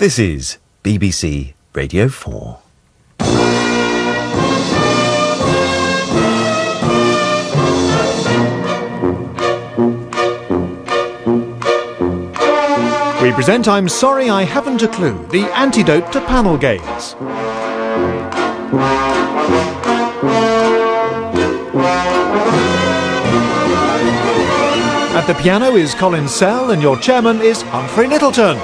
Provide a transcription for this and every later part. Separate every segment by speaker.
Speaker 1: This is BBC Radio 4.
Speaker 2: We present I'm Sorry I Haven't a Clue, the antidote to panel games. At the piano is Colin Sell and your chairman is Humphrey Lyttelton.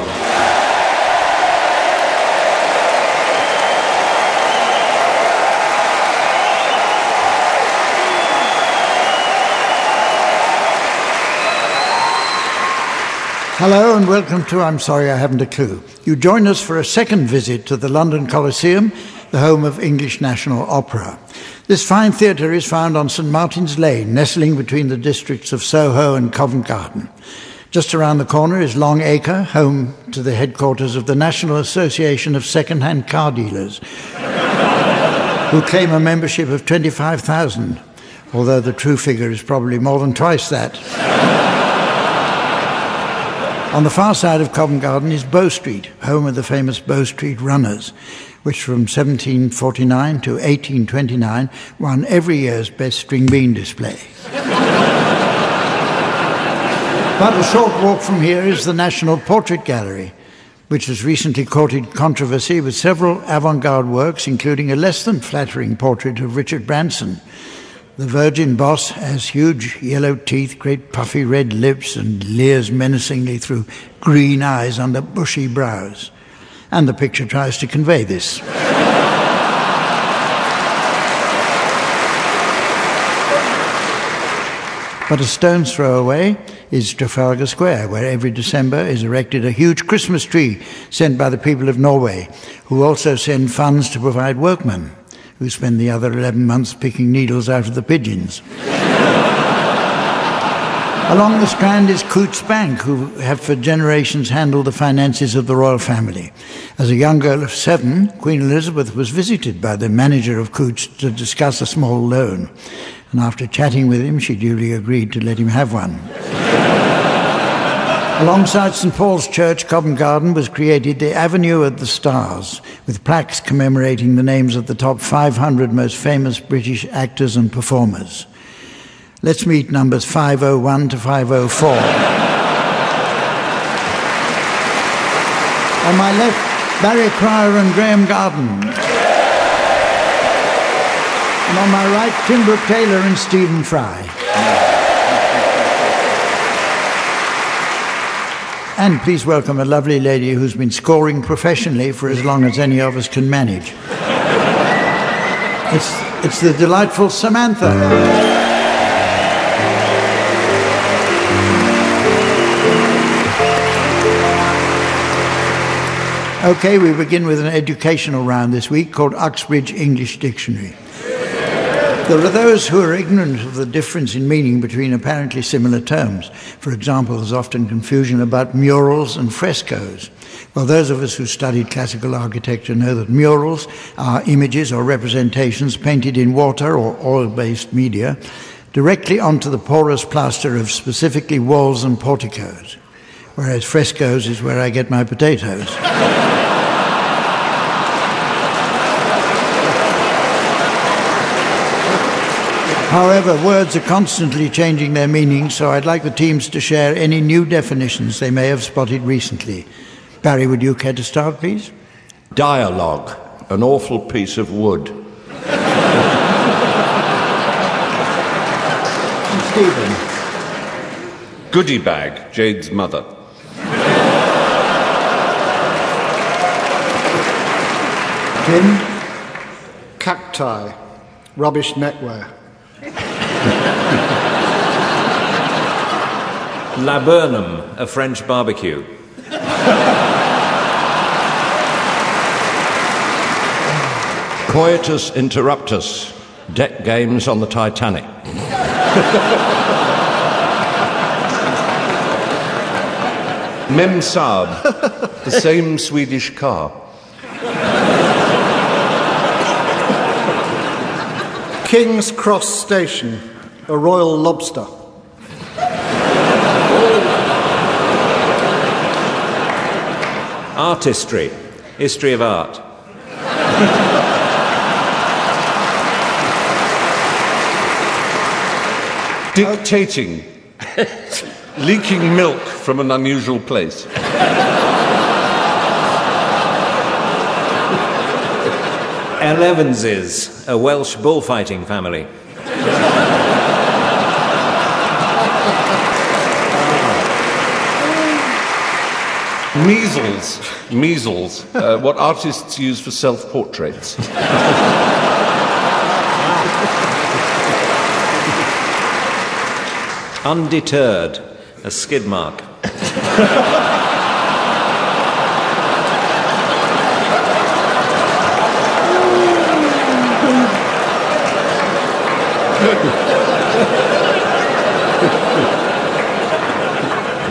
Speaker 3: Hello and welcome to I'm Sorry I Haven't a Clue. You join us for a second visit to the London Coliseum, the home of English National Opera. This fine theatre is found on St Martin's Lane, nestling between the districts of Soho and Covent Garden. Just around the corner is Long Acre, home to the headquarters of the National Association of Second-Hand Car Dealers, who claim a membership of 25,000, although the true figure is probably more than twice that. On the far side of Covent Garden is Bow Street, home of the famous Bow Street Runners, which from 1749 to 1829 won every year's best string bean display. but a short walk from here is the National Portrait Gallery, which has recently courted controversy with several avant garde works, including a less than flattering portrait of Richard Branson the virgin boss has huge yellow teeth, great puffy red lips, and leers menacingly through green eyes under bushy brows. And the picture tries to convey this. But a stone's throw away is Trafalgar Square, where every December is erected a huge Christmas tree sent by the people of Norway, who also send funds to provide workmen who spend the other 11 months picking needles out of the pigeons. Along the Strand is Coutts Bank, who have for generations handled the finances of the royal family. As a young girl of seven, Queen Elizabeth was visited by the manager of Coutts to discuss a small loan. And after chatting with him, she duly agreed to let him have one. Alongside St Paul's Church, Covent Garden was created the Avenue of the Stars, with plaques commemorating the names of the top 500 most famous British actors and performers. Let's meet numbers 501 to 504. On my left, Barry Cryer and Graham Garden. And on my right, Tim Brooke Taylor and Stephen Fry. And please welcome a lovely lady who's been scoring professionally for as long as any of us can manage. It's, it's the delightful Samantha. Okay, we begin with an educational round this week called Uxbridge English Dictionary. There are those who are ignorant of the difference in meaning between apparently similar terms. For example, there's often confusion about murals and frescoes. Well, those of us who studied classical architecture know that murals are images or representations painted in water or oil based media directly onto the porous plaster of specifically walls and porticos, whereas frescoes is where I get my potatoes. However, words are constantly changing their meaning, so I'd like the teams to share any new definitions they may have spotted recently. Barry, would you care to start, please?
Speaker 4: Dialogue, an awful piece of wood.
Speaker 3: Stephen.
Speaker 4: Goodie bag, Jade's mother.
Speaker 3: Tim?
Speaker 5: Cacti, rubbish netwear.
Speaker 6: Laburnum, a French barbecue.
Speaker 4: Coitus interruptus, deck games on the Titanic. Mem Saab, the same Swedish car.
Speaker 5: King's Cross Station, a royal lobster.
Speaker 6: Artistry. History of art.
Speaker 7: Dictating. Leaking milk from an unusual place.
Speaker 6: Elevenses, a Welsh bullfighting family.
Speaker 7: Measles. Measles. Uh, what artists use for self portraits.
Speaker 6: Undeterred, a skid mark.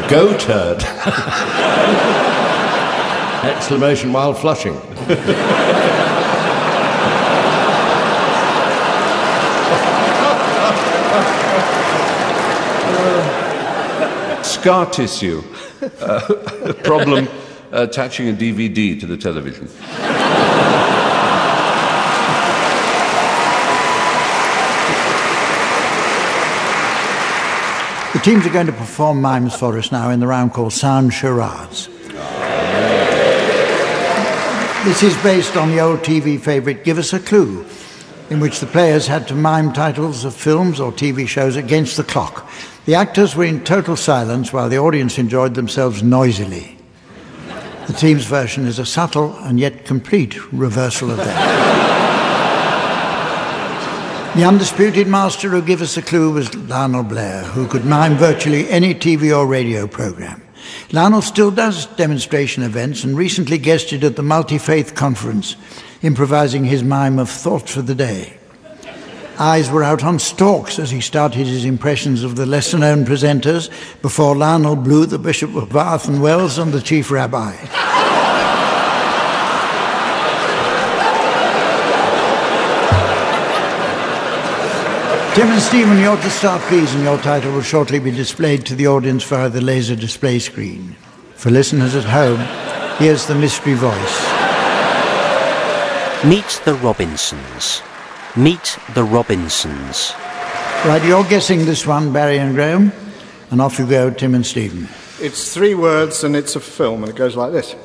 Speaker 4: Go turd. Exclamation while flushing.
Speaker 7: Scar tissue. Uh, problem attaching a DVD to the television.
Speaker 3: The teams are going to perform mimes for us now in the round called Sound Charades. This is based on the old TV favourite Give Us a Clue, in which the players had to mime titles of films or TV shows against the clock. The actors were in total silence while the audience enjoyed themselves noisily. The team's version is a subtle and yet complete reversal of that. The undisputed master who gave us a clue was Lionel Blair, who could mime virtually any TV or radio program. Lionel still does demonstration events and recently guested at the Multi Faith Conference, improvising his mime of Thoughts for the Day. Eyes were out on stalks as he started his impressions of the lesser known presenters before Lionel blew the Bishop of Bath and Wells and the Chief Rabbi. Tim and Stephen, you're to start, please, and your title will shortly be displayed to the audience via the laser display screen. For listeners at home, here's the mystery voice.
Speaker 8: Meet the Robinsons. Meet the Robinsons.
Speaker 3: Right, you're guessing this one, Barry and Graham, and off you go, Tim and Stephen.
Speaker 5: It's three words and it's a film, and it goes like this.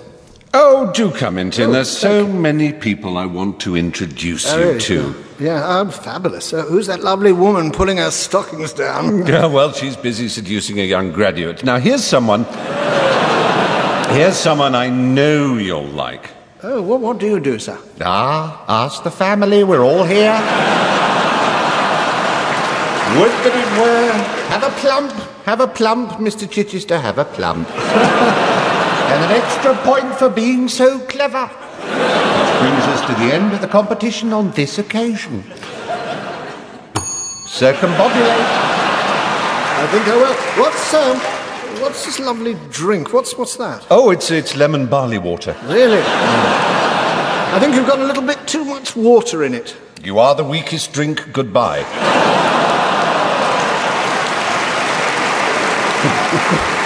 Speaker 7: Oh, do come in, Tim.
Speaker 5: Oh,
Speaker 7: There's so many people I want to introduce
Speaker 5: Oh,
Speaker 7: you
Speaker 5: really?
Speaker 7: to.
Speaker 5: Yeah, I'm fabulous. Uh, who's that lovely woman pulling her stockings down?
Speaker 7: Yeah, well, she's busy seducing a young graduate. Now, here's someone. Here's someone I know you'll like.
Speaker 5: Oh, what, what do you do, sir?
Speaker 7: Ah, ask the family. We're all here. Would that it were. Have a plump. Have a plump, Mr. Chichester. Have a plump. and an extra point for being so clever. Which brings us to the end of the competition on this occasion. Circumbobulate.
Speaker 5: I think I will. What's um, what's this lovely drink? What's what's that?
Speaker 7: Oh, it's, it's lemon barley water.
Speaker 5: Really? I think you've got a little bit too much water in it.
Speaker 7: You are the weakest drink. Goodbye.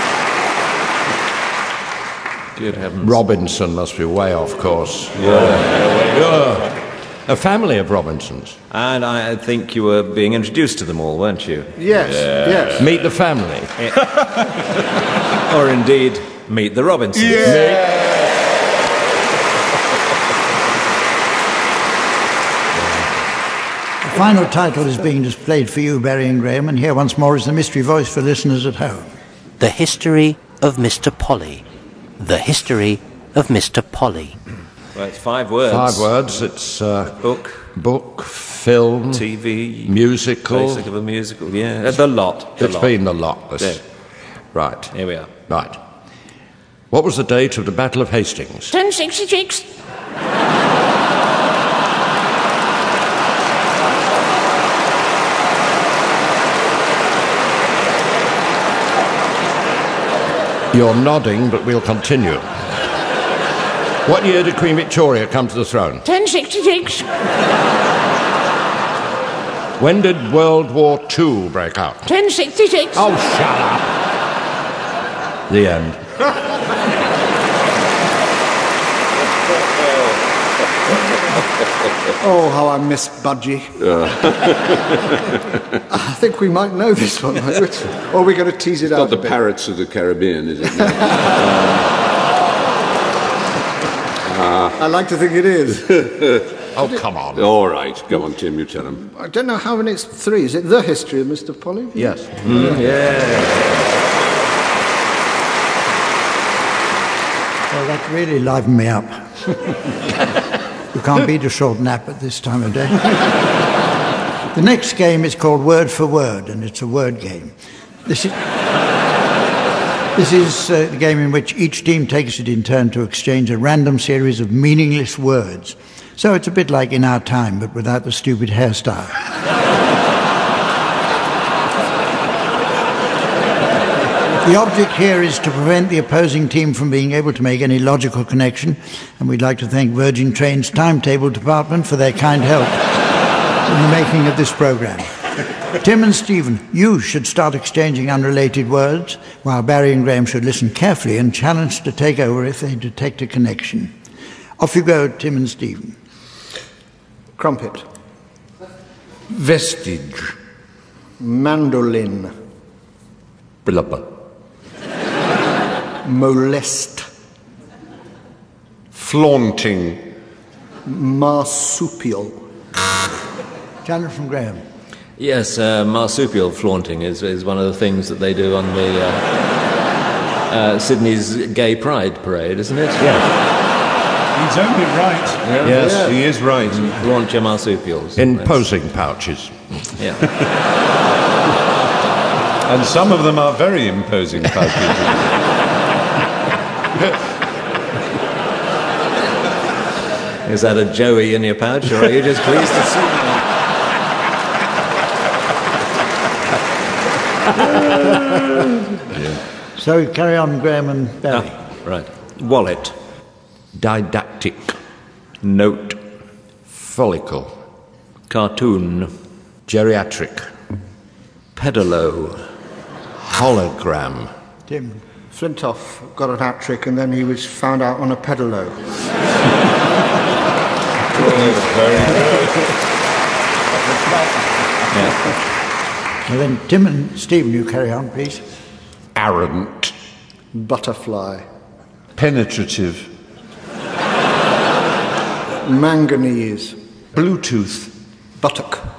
Speaker 6: Good heavens.
Speaker 4: Robinson must be way off course. Yeah. A family of Robinsons.
Speaker 6: And I think you were being introduced to them all, weren't you?
Speaker 5: Yes, yes.
Speaker 4: Meet the family. Eh.
Speaker 6: Or indeed, meet the Robinsons.
Speaker 3: The final title is being displayed for you, Barry and Graham, and here once more is the mystery voice for listeners at home.
Speaker 8: The History of Mr. Polly. The History of Mr. Polly.
Speaker 6: Well, it's five words.
Speaker 4: Five words. It's uh,
Speaker 6: Book,
Speaker 4: book, film,
Speaker 6: TV,
Speaker 4: musical.
Speaker 6: basic of a musical. Yeah, uh, the lot. The
Speaker 4: It's
Speaker 6: lot.
Speaker 4: been the lot. This.
Speaker 6: There.
Speaker 4: Right.
Speaker 6: Here we are.
Speaker 4: Right. What was the date of the Battle of Hastings?
Speaker 9: 1066.
Speaker 4: You're nodding, but we'll continue. What year did Queen Victoria come to the throne?
Speaker 9: 1066.
Speaker 4: When did World War II break out?
Speaker 9: 1066.
Speaker 4: Oh, shut up! The end.
Speaker 5: Oh, how I miss Budgie. I think we might know this one. or we're going to tease it
Speaker 10: Not
Speaker 5: out.
Speaker 10: the
Speaker 5: a bit.
Speaker 10: Parrots of the Caribbean, is it? No.
Speaker 5: Uh, I like to think it is.
Speaker 4: Oh, come on.
Speaker 10: All right, go on, Tim, you tell him.
Speaker 5: I don't know how many it's three. Is it the history of Mr. Polly?
Speaker 4: Yes. Mm, yeah.
Speaker 3: Well, that really livened me up. you can't beat a short nap at this time of day. the next game is called Word for Word, and it's a word game. This is, this is uh, the game in which each team takes it in turn to exchange a random series of meaningless words. So it's a bit like in our time, but without the stupid hairstyle. The object here is to prevent the opposing team from being able to make any logical connection, and we'd like to thank Virgin Trains Timetable Department for their kind help in the making of this program. Tim and Stephen, you should start exchanging unrelated words, while Barry and Graham should listen carefully and challenge to take over if they detect a connection. Off you go, Tim and Stephen.
Speaker 5: Crumpet.
Speaker 10: Vestige.
Speaker 5: Mandolin.
Speaker 10: Blubber.
Speaker 5: Molest.
Speaker 10: Flaunting.
Speaker 5: Marsupial.
Speaker 3: Challenge from Graham.
Speaker 6: Yes, uh, marsupial flaunting is, is one of the things that they do on the uh, uh, Sydney's Gay Pride Parade, isn't it? Yeah.
Speaker 11: He's only right.
Speaker 6: Yeah.
Speaker 11: Yes, he is right.
Speaker 6: Flaunt your marsupials.
Speaker 4: In
Speaker 6: That's-
Speaker 4: posing pouches.
Speaker 6: Yeah.
Speaker 11: And some of them are very imposing pouches.
Speaker 6: Is that a Joey in your pouch, or are you just pleased to see me?
Speaker 3: So carry on, Graham and Barry.
Speaker 6: Ah, right. Wallet.
Speaker 4: Didactic.
Speaker 6: Note.
Speaker 4: Follicle.
Speaker 6: Cartoon.
Speaker 4: Geriatric.
Speaker 6: Pedalo.
Speaker 4: Hologram.
Speaker 3: Tim.
Speaker 5: Flintoff got an hat trick and then he was found out on a pedalo.
Speaker 3: Well, then, Tim and Stephen, you carry on, please.
Speaker 10: Arrant.
Speaker 5: Butterfly.
Speaker 11: Penetrative.
Speaker 5: Manganese.
Speaker 11: Bluetooth.
Speaker 5: Buttock.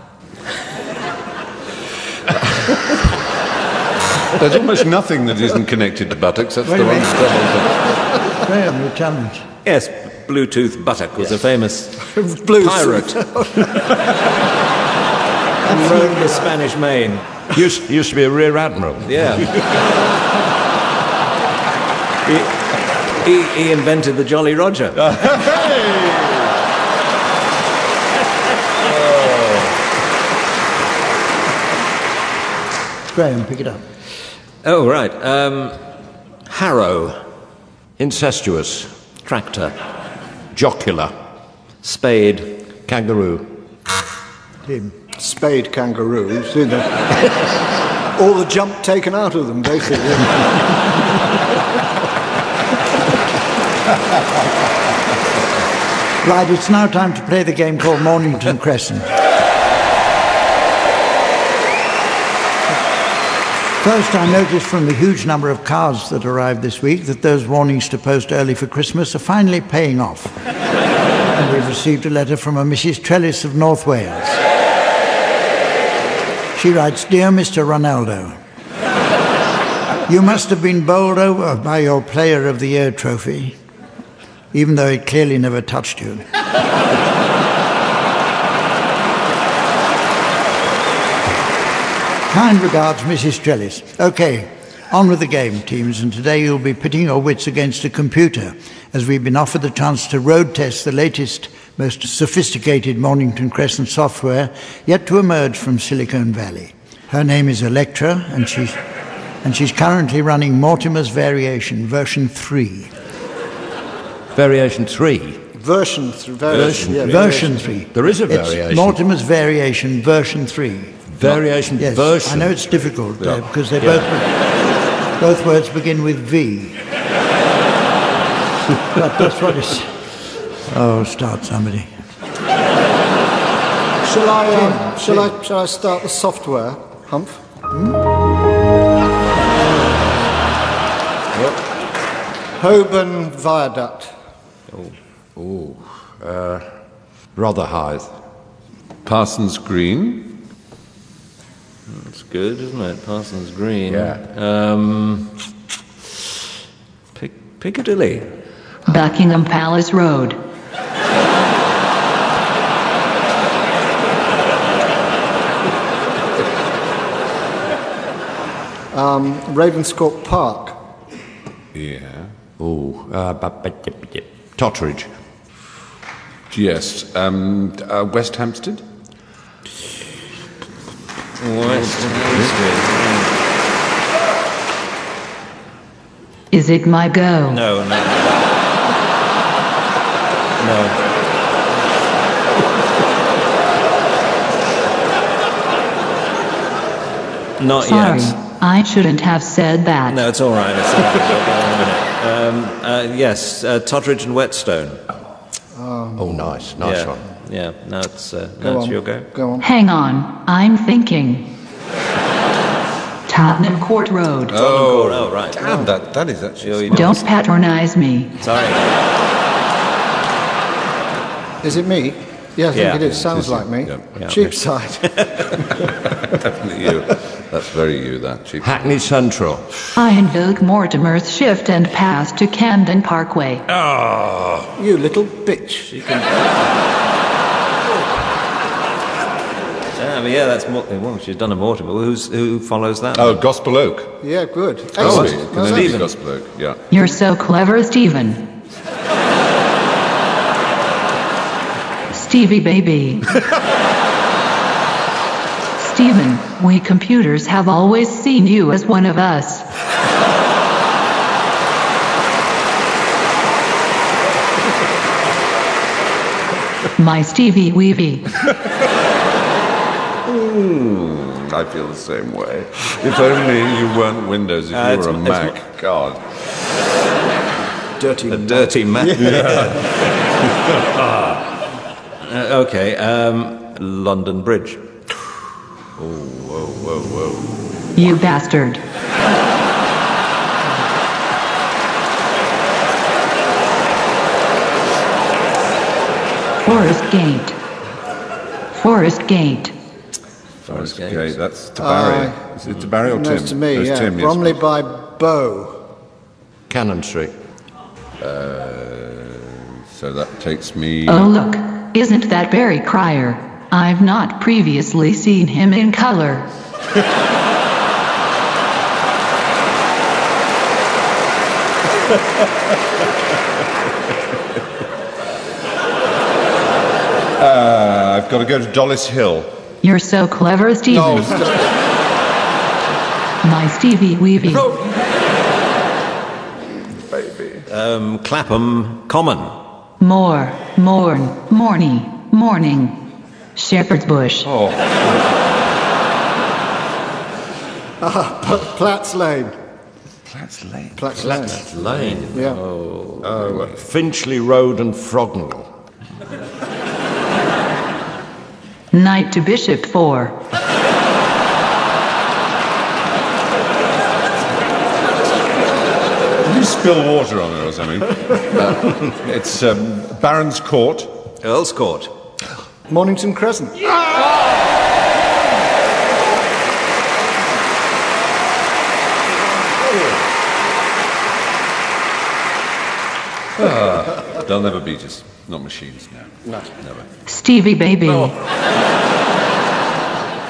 Speaker 11: There's almost nothing that isn't connected to buttocks. That's
Speaker 3: Wait
Speaker 11: the one
Speaker 3: minute.
Speaker 11: trouble.
Speaker 3: Graham, your challenge.
Speaker 6: Yes, Bluetooth Buttock was a famous
Speaker 5: Blue
Speaker 6: pirate. and roamed the Spanish Main.
Speaker 4: Used, used to be a rear admiral.
Speaker 6: Yeah. he, he, he invented the Jolly Roger.
Speaker 3: Graham, pick it up.
Speaker 6: Oh, right. Um, harrow.
Speaker 4: Incestuous.
Speaker 6: Tractor.
Speaker 4: Jocular.
Speaker 6: Spade.
Speaker 4: Kangaroo.
Speaker 3: Tim.
Speaker 5: Spade kangaroos. You know. All the jump taken out of them, basically.
Speaker 3: Right, it's now time to play the game called Mornington Crescent. First, I noticed from the huge number of cards that arrived this week that those warnings to post early for Christmas are finally paying off. and we've received a letter from a Mrs. Trellis of North Wales. She writes Dear Mr. Ronaldo, you must have been bowled over by your Player of the Year trophy, even though it clearly never touched you. Kind regards, Mrs. Trellis. Okay, on with the game, teams, and today you'll be pitting your wits against a computer, as we've been offered the chance to road test the latest, most sophisticated Mornington Crescent software yet to emerge from Silicon Valley. Her name is Electra, and she's, and she's currently running Mortimer's Variation, version 3.
Speaker 4: Variation 3.
Speaker 5: Version. Th-
Speaker 4: Version
Speaker 5: yeah,
Speaker 4: three.
Speaker 3: Version 3.
Speaker 4: There is a
Speaker 3: It's
Speaker 4: variation.
Speaker 3: Mortimer's Variation, version 3.
Speaker 4: Variation
Speaker 3: Yes,
Speaker 4: version.
Speaker 3: I know it's difficult uh,
Speaker 4: Yeah.
Speaker 3: because they
Speaker 4: Yeah.
Speaker 3: both both words begin with V. but that's what it's. Oh, start somebody.
Speaker 5: Shall I, um, shall I, shall I start the software, Humph? Holborn Viaduct.
Speaker 10: Oh, uh, Rotherhithe.
Speaker 11: Parsons Green.
Speaker 6: That's good, isn't it? Parsons Green.
Speaker 10: Yeah.
Speaker 6: Um, Pic- Piccadilly.
Speaker 12: Buckingham Palace Road.
Speaker 5: Um, Ravenscourt Park.
Speaker 10: Yeah.
Speaker 4: Oh, uh, Totteridge.
Speaker 11: Yes. Um, uh, West Hampstead.
Speaker 6: West Hampstead.
Speaker 12: Is it my go?
Speaker 6: No, no. No. Not
Speaker 12: Sorry,
Speaker 6: yet.
Speaker 12: I shouldn't have said that.
Speaker 6: No, it's all right. It's all right. um, uh, yes, uh, Totteridge and Whetstone.
Speaker 4: Oh, nice, nice
Speaker 6: yeah.
Speaker 4: one.
Speaker 6: Yeah, now it's, uh,
Speaker 5: Go
Speaker 6: now it's
Speaker 5: on.
Speaker 6: your go.
Speaker 5: Go on.
Speaker 12: Hang on, I'm thinking. Tottenham Court Road.
Speaker 6: Oh, oh right.
Speaker 11: Damn, that, that is actually.
Speaker 12: Don't patronize me.
Speaker 6: Sorry.
Speaker 5: Is it me? Yeah, I think
Speaker 6: Yeah.
Speaker 5: it is. Sounds
Speaker 11: It is
Speaker 5: like me.
Speaker 11: Yeah.
Speaker 6: Yeah.
Speaker 5: Cheapside.
Speaker 11: Definitely you. That's very you, that. Cheap.
Speaker 4: Hackney Central.
Speaker 12: I invoke Mortimer's shift and pass to Camden Parkway.
Speaker 5: Oh, you little bitch.
Speaker 6: You can. Yeah, but yeah, that's more, well, she's done a Mortimer. Who's, who follows that?
Speaker 11: Oh, Gospel Oak.
Speaker 5: Yeah, good.
Speaker 11: Oh,
Speaker 5: Excellent.
Speaker 11: it
Speaker 5: No,
Speaker 11: can
Speaker 5: no.
Speaker 11: only be
Speaker 6: Stephen.
Speaker 11: Gospel Oak. Yeah.
Speaker 12: You're so clever, Stephen. Stevie baby. Stephen, we computers have always seen you as one of us. My Stevie Weevy.
Speaker 11: Mm, I feel the same way. If only you weren't Windows, if
Speaker 6: Uh,
Speaker 11: you were a
Speaker 6: it's- it's-
Speaker 11: Mac. God.
Speaker 5: Dirty.
Speaker 6: A dirty man. Uh, okay, um, London Bridge.
Speaker 11: Whoa, whoa, whoa.
Speaker 12: You bastard. Forest Gate. Forest Gate.
Speaker 11: Forest
Speaker 6: Gate.
Speaker 11: Gate. That's to Barry.
Speaker 5: Uh,
Speaker 11: Is it to Barry or
Speaker 5: No,
Speaker 11: Tim?
Speaker 5: it's to me,
Speaker 11: It's
Speaker 5: yeah.
Speaker 11: Tim, yes.
Speaker 5: By Bow.
Speaker 4: Cannon Street.
Speaker 11: So that takes me.
Speaker 12: Oh, look. Isn't that Barry Cryer? I've not previously seen him in color.
Speaker 11: Uh, I've got to go to Dollis Hill.
Speaker 12: You're so clever, Stevie.
Speaker 11: No, stop.
Speaker 12: My Stevie Weevy.
Speaker 11: baby.
Speaker 6: Um, Clapham Common.
Speaker 12: More, morn, morny, morning. Shepherd's Bush.
Speaker 11: Oh,
Speaker 5: Platts Lane.
Speaker 11: Platts Lane.
Speaker 5: Platts Lane.
Speaker 6: Lane.
Speaker 5: Yeah.
Speaker 4: Oh, Finchley Road and Frognal.
Speaker 12: Knight to Bishop 4.
Speaker 11: Did you spill water on it or something? Uh, it's um, Baron's Court.
Speaker 6: Earl's Court.
Speaker 5: Mornington Crescent.
Speaker 11: They'll never beat us. Not machines, no. No. Never.
Speaker 12: Stevie Baby.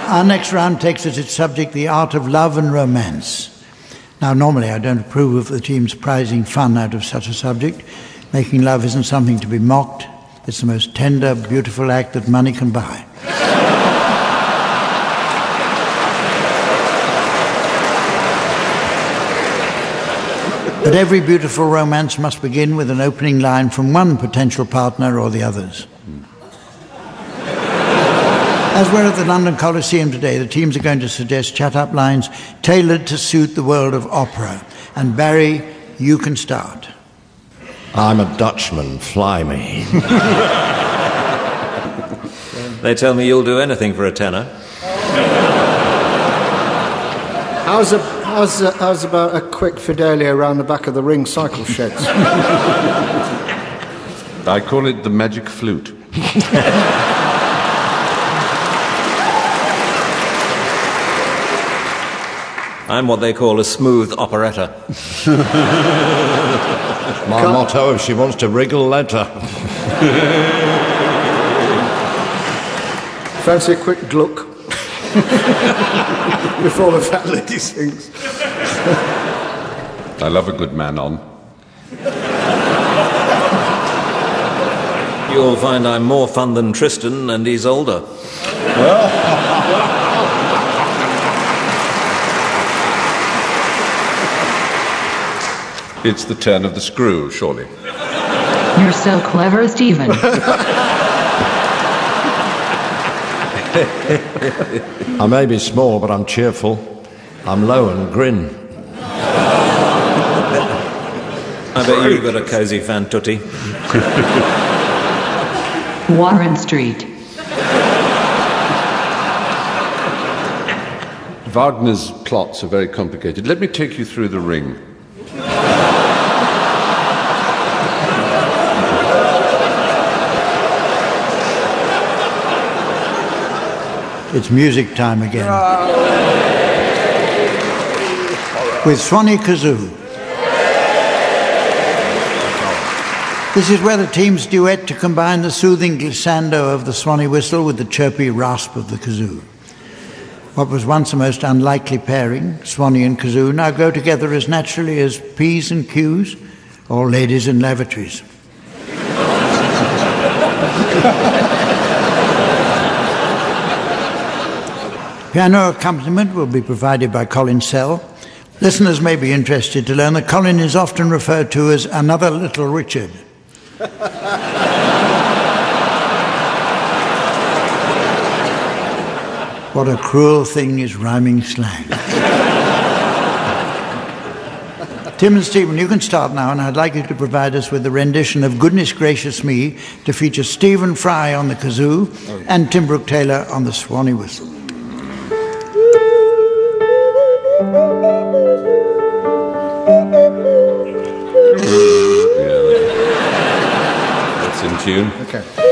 Speaker 3: Our next round takes as its subject the art of love and romance. Now, normally I don't approve of the teams prizing fun out of such a subject. Making love isn't something to be mocked. It's the most tender, beautiful act that money can buy. But every beautiful romance must begin with an opening line from one potential partner or the others. As we're at the London Coliseum today, the teams are going to suggest chat up lines tailored to suit the world of opera. And Barry, you can start.
Speaker 4: I'm a Dutchman, fly me.
Speaker 6: They tell me you'll do anything for a tenor.
Speaker 5: How's, a, how's, uh, a, how's about a quick Fidelio around the back of the ring cycle sheds?
Speaker 11: I call it the magic flute.
Speaker 6: I'm what they call a smooth operetta.
Speaker 4: My motto if she wants to wriggle, let her.
Speaker 5: Fancy a quick gluck before the fat lady sings.
Speaker 11: I love a good man on.
Speaker 6: You'll find I'm more fun than Tristan, and he's older.
Speaker 11: It's the turn of the screw, surely.
Speaker 12: You're so clever, Stephen.
Speaker 4: I may be small, but I'm cheerful. I'm low and grin.
Speaker 6: I bet you've got a cosy fan tutty.
Speaker 12: Warren Street.
Speaker 11: Wagner's plots are very complicated. Let me take you through the ring.
Speaker 3: It's music time again. With Swanee Kazoo. This is where the teams duet to combine the soothing glissando of the Swanee whistle with the chirpy rasp of the kazoo. What was once a most unlikely pairing, Swanee and kazoo, now go together as naturally as P's and Q's or ladies in lavatories. Piano accompaniment will be provided by Colin Sell. Listeners may be interested to learn that Colin is often referred to as another little Richard. What a cruel thing is rhyming slang. Tim and Stephen, you can start now, and I'd like you to provide us with a rendition of Goodness Gracious Me to feature Stephen Fry on the kazoo and Tim Brooke Taylor on the Swanee whistle.
Speaker 11: Tune.
Speaker 5: Okay.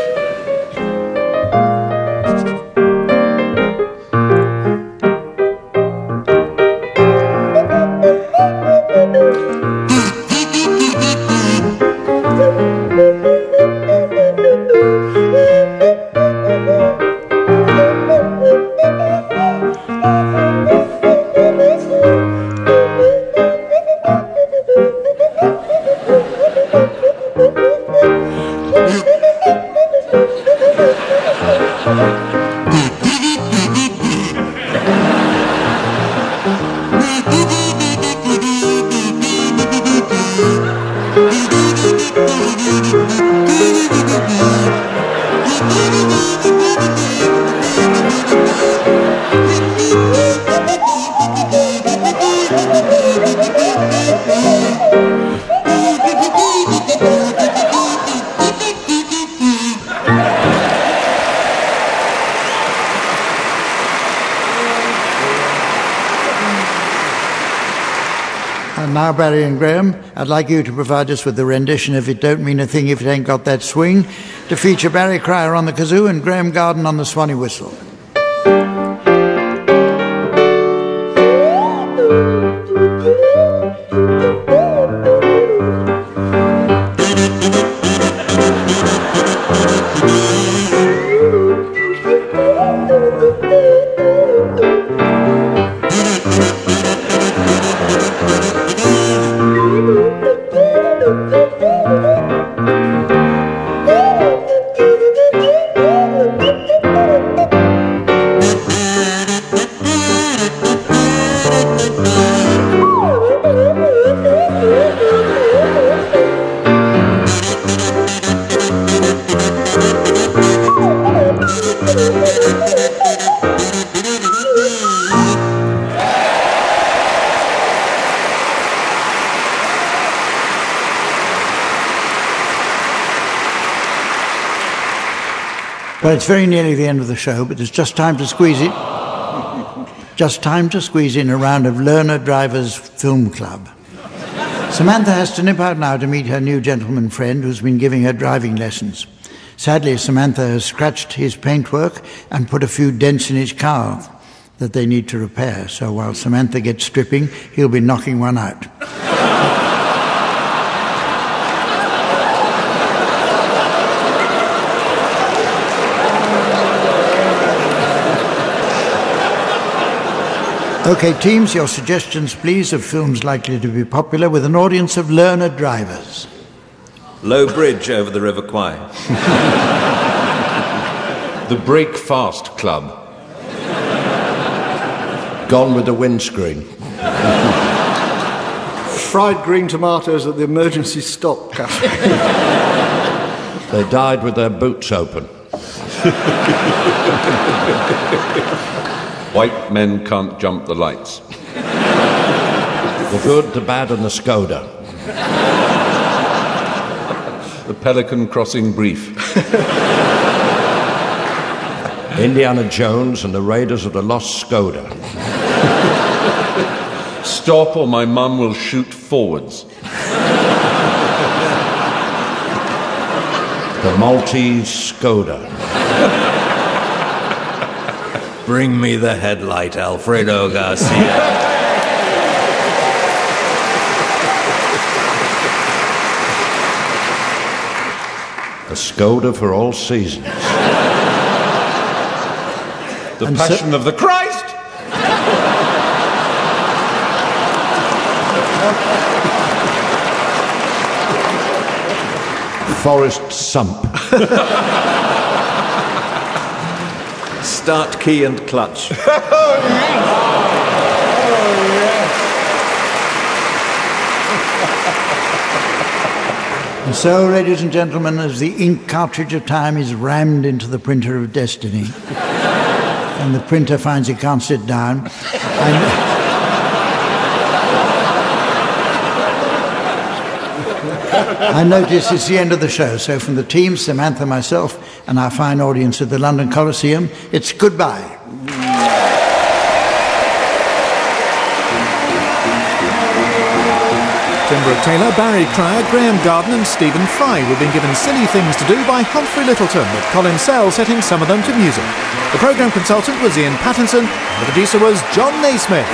Speaker 5: Now, Barry and Graham, I'd like you to provide us with the rendition of It Don't Mean a Thing If It Ain't Got That Swing to feature Barry Cryer on the kazoo and Graham Garden on the Swanee whistle.
Speaker 3: Well, it's very nearly the end of the show, but there's just time to squeeze it. Just time to squeeze in a round of Learner Drivers Film Club. Samantha has to nip out now to meet her new gentleman friend who's been giving her driving lessons. Sadly, Samantha has scratched his paintwork and put a few dents in his car that they need to repair. So while Samantha gets stripping, he'll be knocking one out. Okay, teams, your suggestions, please, of films likely to be popular with an audience of learner drivers.
Speaker 6: Low Bridge over the River Kwai.
Speaker 10: The Break Fast Club.
Speaker 4: Gone with the windscreen.
Speaker 5: Fried green tomatoes at the emergency stop cafe.
Speaker 4: They died with their boots open.
Speaker 11: White men can't jump the lights.
Speaker 4: The good, the bad, and the Skoda.
Speaker 11: The Pelican Crossing Brief.
Speaker 4: Indiana Jones and the Raiders of the Lost Skoda.
Speaker 11: Stop or my mum will shoot forwards.
Speaker 4: The Maltese Skoda.
Speaker 6: Bring me the headlight, Alfredo Garcia.
Speaker 4: A Skoda for all seasons.
Speaker 11: The
Speaker 3: And so-
Speaker 11: Passion of the Christ!
Speaker 4: Forest Sump.
Speaker 6: Start key and clutch.
Speaker 3: Oh, and so, ladies and gentlemen, as the ink cartridge of time is rammed into the printer of destiny, and the printer finds it can't sit down, I, notice it's the end of the show. So, from the team, Samantha, myself, and our fine audience at the London Coliseum, it's goodbye.
Speaker 2: Tim Brooke Taylor, Barry Cryer, Graham Garden, and Stephen Fry were being given silly things to do by Humphrey Lyttelton, with Colin Sell setting some of them to music. The programme consultant was Iain Pattinson, and the producer was Jon Naismith.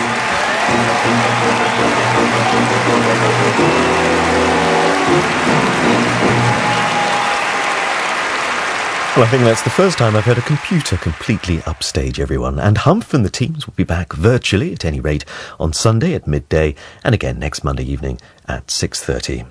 Speaker 1: Well, I think that's the first time I've heard a computer completely upstage everyone. And Humph and the teams will be back virtually, at any rate, on Sunday at midday, and again next Monday evening at 6.30.